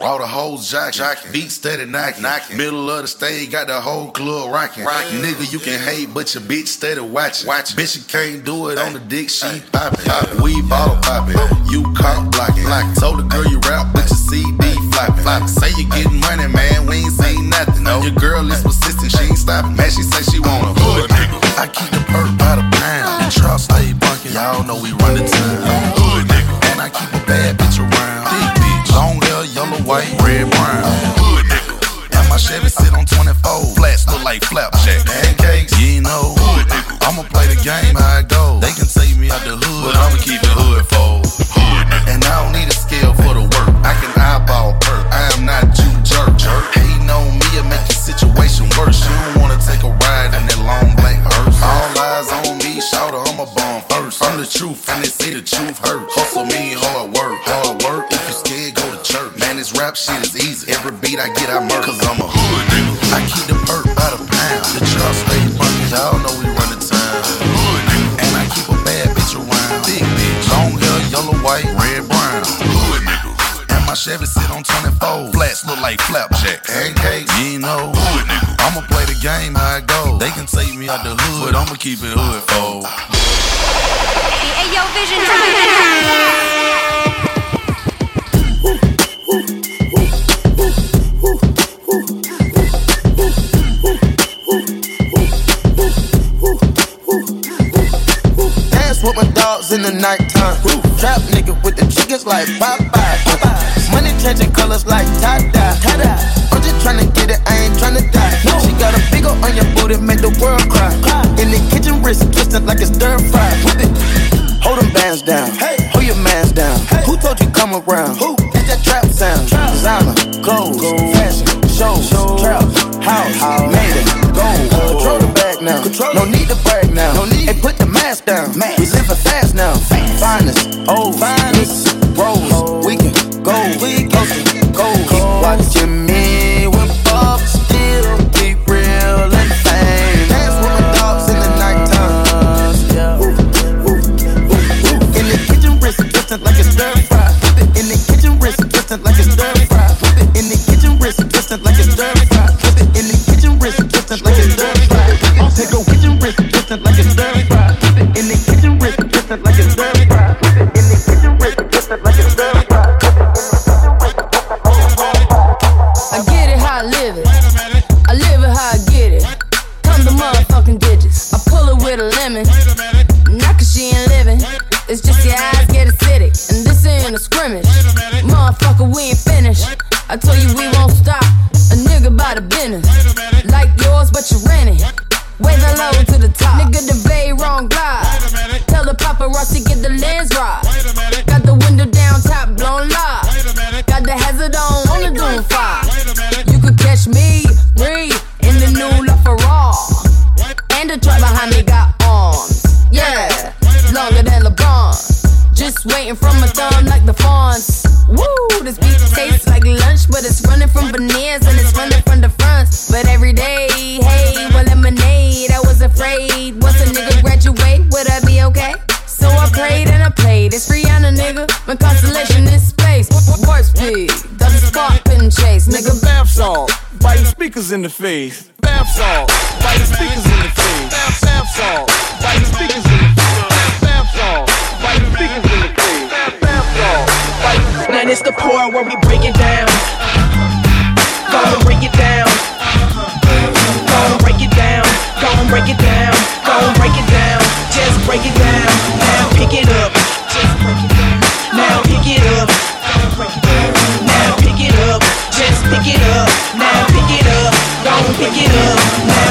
All the hoes jacking, jacking. beat steady knocking. knocking. Middle of the stage, got the whole club rocking. rocking. Nigga, you can hate, but your bitch steady watching. watching. Bitch, you can't do it on the dick, she popping. Poppin'. We bottle popping, you caught blocking. blocking. Told the girl you rap, but your CD flopping. flopping. Say you getting money, man, we ain't seen nothing. No. Your girl is persistent, she ain't stopping. Man, she say she want a hood nigga. I keep the perk by the pound. The trap stay bunkin', y'all know we run the town. Like flapjack. Pancakes, you know. I'ma play the game how it goes. They can take me out the hood, but I'ma keep it hood for. And I don't need a scale for the work. I can eyeball perk. I am not you jerk. jerk. Hating on me and make your situation worse. You don't wanna take a ride in that long black hearse. All eyes on me, shout I'm a bomb first. I'm the truth, and they say the truth hurts. Hustle me, hard work, hard work. If you scared, go to church. Man, this rap shit is easy. Every beat I get, I murk. Cause I'm a like flapjack. Pancakes, you know. Hood nigga. I'ma play the game how it goes. They can take me out the hood, but I'ma keep it hood, fold. Hey, yo, Vision. Dance with my dogs in the nighttime. Trap nigga with the chickens like Popeye. Money changing colors like tie-dye. Your booty, make the world cry. In the kitchen, wrist twisted like it's stir fry. Whip it. Hold them bands down. Hold your mans down. Who told you come around? Who? It's that trap sound. Designer, clothes, fashion, shows, trap, house, made it, gold. Control the bag now. Control. No need to brag now. No need. Hey, put the mask down. We stop. A nigga by the business. Like yours, but you rent it. Way the low to the top. Nigga, the very wrong glide. Tell the paparazzi to get the lens right. Got the window down, top blown live. Got the hazard on, on the doom fire. You could catch me, me, in the new LaFerrari. And the truck behind me got arms. Yeah, longer than LeBron. Just waiting from my thumb like the fawns. Woo, this beat tastes like lunch, but it's running from veneers and it's running from the fronts. But every day, hey, well, lemonade. I was afraid. Once a nigga graduate, would I be okay? So I prayed and I played. It's Rihanna, nigga. My constellation is space. Warp speed, doesn't spark, couldn't chase, nigga. Bath salt, biting speakers in the face. Bath salt, biting speakers in the face. Bath salt, biting speakers where we break it down. Go and break it down. Go and break it down. Go and break it down. Go and break it down. Just break it down. Now pick it up. Just. Now pick it up. Now pick it up. Just pick it up. Now pick it up. Go and pick it up. Now.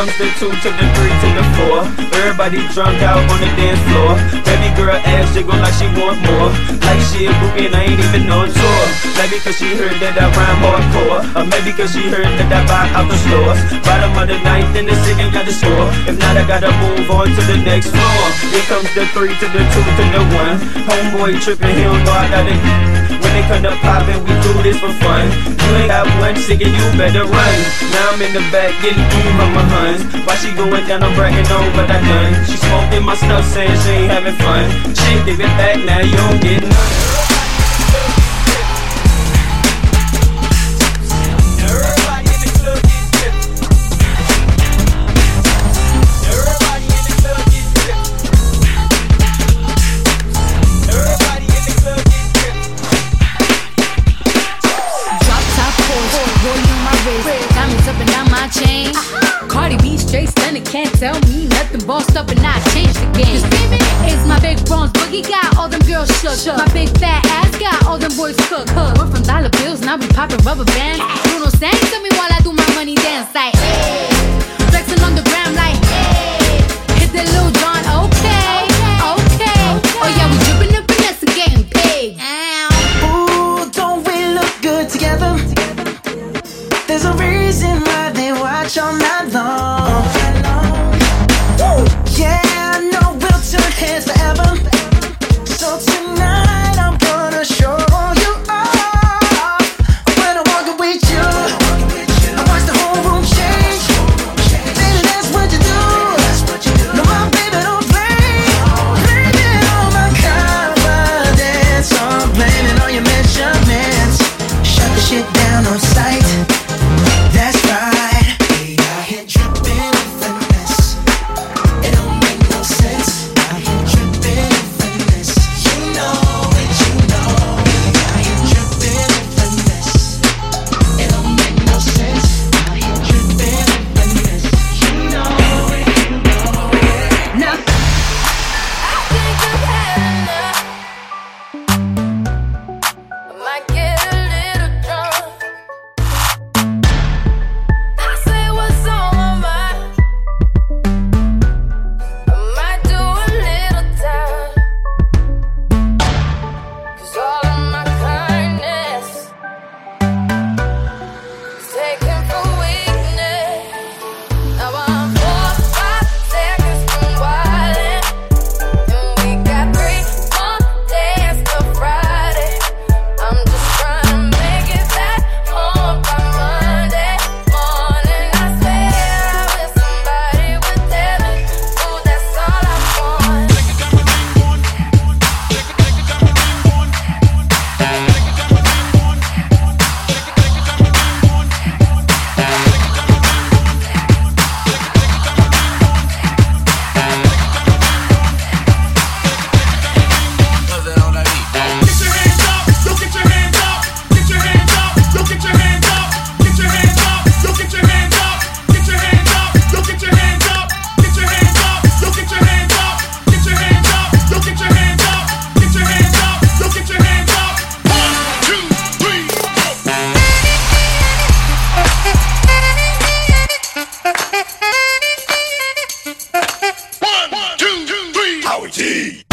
Comes the two to the three to the four. Everybody drunk out on the dance floor. Baby girl ass jiggle like she want more. Like she a groupie and I ain't even on tour. Maybe cause she heard that I rhyme hardcore. Or maybe cause she heard that I buy out the stores. Bottom of the ninth and the second got the score. If not, I gotta move on to the next floor. Here comes the three to the two to the one. Homeboy tripping, he don't know I got it. Come to poppin', we do this for fun. You ain't got one ticket, you better run. Now I'm in the back getting through from my huns. Why she going down, I'm bragging on what I done. She smoking my stuff, saying she ain't having fun. She give it back, now you don't get none. T.